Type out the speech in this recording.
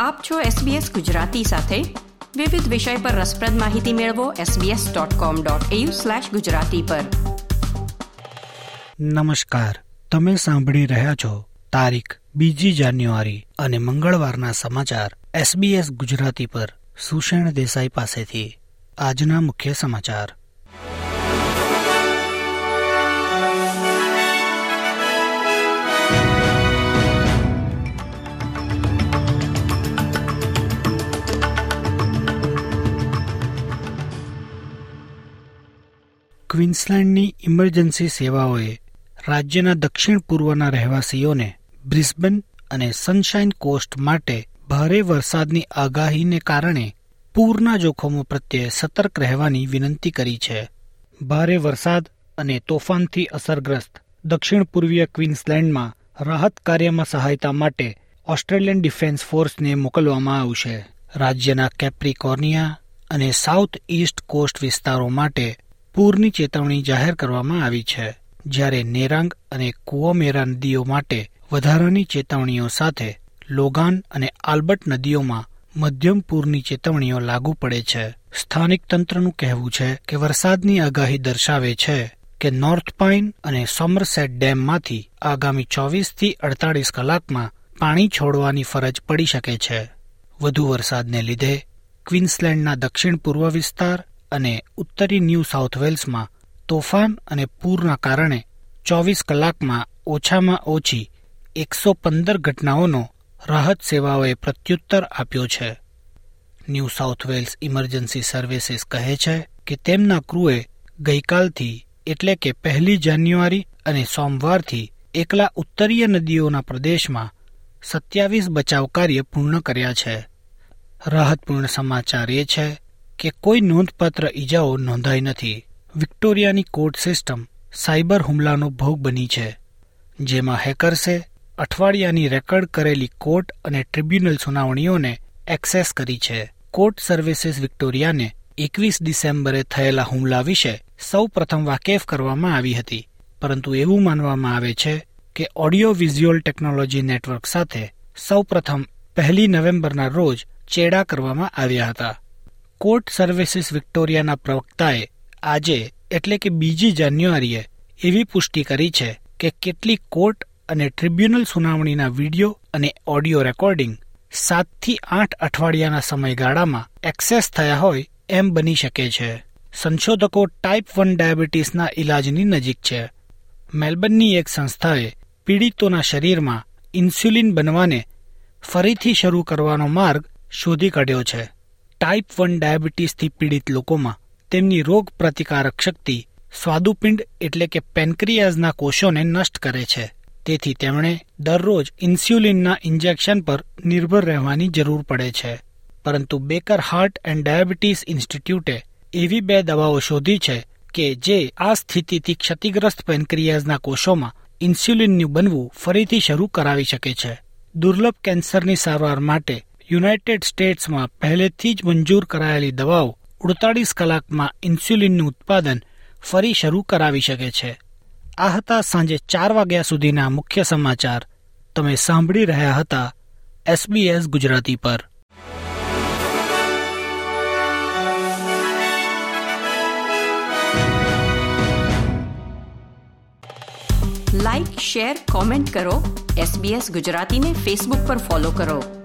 આપ છો SBS ગુજરાતી સાથે. વિવિધ વિષય પર રસપ્રદ માહિતી મેળવો sbs.com.au/gujarati પર. નમસ્કાર. તમે સાંભળી રહ્યા છો તારીખ બીજી જાન્યુઆરી અને મંગળવારના સમાચાર SBS ગુજરાતી પર સુષેણ દેસાઈ પાસેથી. આજના મુખ્ય સમાચાર. ક્વીન્સલેન્ડની ઇમરજન્સી સેવાઓએ રાજ્યના દક્ષિણ પૂર્વના રહેવાસીઓને બ્રિસ્બન અને સનશાઇન કોસ્ટ માટે ભારે વરસાદની આગાહીને કારણે પૂરના જોખમો પ્રત્યે સતર્ક રહેવાની વિનંતી કરી છે. ભારે વરસાદ અને તોફાનથી અસરગ્રસ્ત દક્ષિણ પૂર્વીય ક્વીન્સલેન્ડમાં રાહત કાર્યમાં સહાયતા માટે ઓસ્ટ્રેલિયન ડિફેન્સ ફોર્સને મોકલવામાં આવશે. રાજ્યના કેપ્રિકોર્નિયા અને સાઉથ ઈસ્ટ કોસ્ટ વિસ્તારો માટે પૂરની ચેતવણી જાહેર કરવામાં આવી છે. જ્યારે નેરાંગ અને કુઓમેરા નદીઓ માટે વધારાની ચેતવણીઓ સાથે લોગાન અને આલ્બર્ટ નદીઓમાં મધ્યમ પૂરની ચેતવણીઓ લાગુ પડે છે. સ્થાનિક તંત્રનું કહેવું છે કે વરસાદની આગાહી દર્શાવે છે કે નોર્થ પાઇન અને સોમરસેટ ડેમમાંથી આગામી ચોવીસથી અડતાળીસ કલાકમાં પાણી છોડવાની ફરજ પડી શકે છે. વધુ વરસાદને લીધે ક્વીન્સલેન્ડના દક્ષિણ પૂર્વ વિસ્તાર અને ઉત્તરી ન્યૂ સાઉથ વેલ્સમાં તોફાન અને પૂરના કારણે ચોવીસ કલાકમાં ઓછામાં ઓછી એકસો પંદર ઘટનાઓનો રાહત સેવાઓએ પ્રત્યુત્તર આપ્યો છે. New South Wales emergency services કહે છે કે તેમના ક્રૂએ ગઈકાલથી એટલે કે પહેલી જાન્યુઆરી અને સોમવારથી એકલા ઉત્તરીય નદીઓના પ્રદેશમાં સત્યાવીસ બચાવ કાર્ય પૂર્ણ કર્યા છે. રાહતપૂર્ણ સમાચાર એ છે કે કોઈ નોંધપાત્ર ઈજાઓ નોંધાઈ નથી. વિક્ટોરિયાની કોર્ટ સિસ્ટમ સાયબર હુમલાનો ભોગ બની છે, જેમાં હેકર્સે અઠવાડિયાની રેકર્ડ કરેલી કોર્ટ અને ટ્રિબ્યુનલ સુનાવણીઓને એક્સેસ કરી છે. કોર્ટ સર્વિસીસ વિક્ટોરિયાને એકવીસ ડિસેમ્બરે થયેલા હુમલા વિશે સૌ પ્રથમ વાકેફ કરવામાં આવી હતી. પરંતુ એવું માનવામાં આવે છે કે ઓડિયો વિઝ્યુઅલ ટેકનોલોજી નેટવર્ક સાથે સૌ પ્રથમ પહેલી નવેમ્બરના રોજ ચેડા કરવામાં આવ્યા હતા. કોર્ટ સર્વિસીસ વિક્ટોરિયાના પ્રવક્તાએ આજે, એટલે કે બીજી જાન્યુઆરીએ, એવી પુષ્ટિ કરી છે કે કેટલીક કોર્ટ અને ટ્રિબ્યુનલ સુનાવણીના વીડિયો અને ઓડિયો રેકોર્ડિંગ સાતથી આઠ અઠવાડિયાના સમયગાળામાં એક્સેસ થયા હોય એમ બની શકે છે. સંશોધકો ટાઈપ વન ડાયાબિટીસના ઇલાજની નજીક છે. મેલબર્નની એક સંસ્થાએ પીડિતોના શરીરમાં ઇન્સ્યુલિન બનવાને ફરીથી શરૂ કરવાનો માર્ગ શોધી કાઢ્યો છે. ટાઈપ વન ડાયાબિટીસથી પીડિત લોકોમાં તેમની રોગ પ્રતિકારક શક્તિ સ્વાદુપિંડ એટલે કે પેન્ક્રિયાઝના કોષોને નષ્ટ કરે છે. તેથી તેમણે દરરોજ ઇન્સ્યુલિનના ઇન્જેક્શન પર નિર્ભર રહેવાની જરૂર પડે છે. પરંતુ બેકર હાર્ટ એન્ડ ડાયાબિટીસ ઇન્સ્ટિટ્યૂટે એવી બે દવાઓ શોધી છે કે જે આ સ્થિતિથી ક્ષતિગ્રસ્ત પેન્ક્રિયાઝના કોષોમાં ઇન્સ્યુલિનનું બનવું ફરીથી શરૂ કરાવી શકે છે. દુર્લભ કેન્સરની સારવાર માટે યુનાઇટેડ સ્ટેટ્સમાં પહેલેથી જ મંજૂર કરાયેલી દવાઓ ઉડતાળીસ કલાકમાં ઇન્સ્યુલિનનું ઉત્પાદન ફરી શરૂ કરાવી શકે છે. આ હતા સાંજે ચાર વાગ્યા સુધીના મુખ્ય સમાચાર. તમે સાંભળી રહ્યા હતા એસબીએસ ગુજરાતી પર. લાઇક શેર કોમેન્ટ કરો. એસબીએસ ગુજરાતીને ફેસબુક પર ફોલો કરો.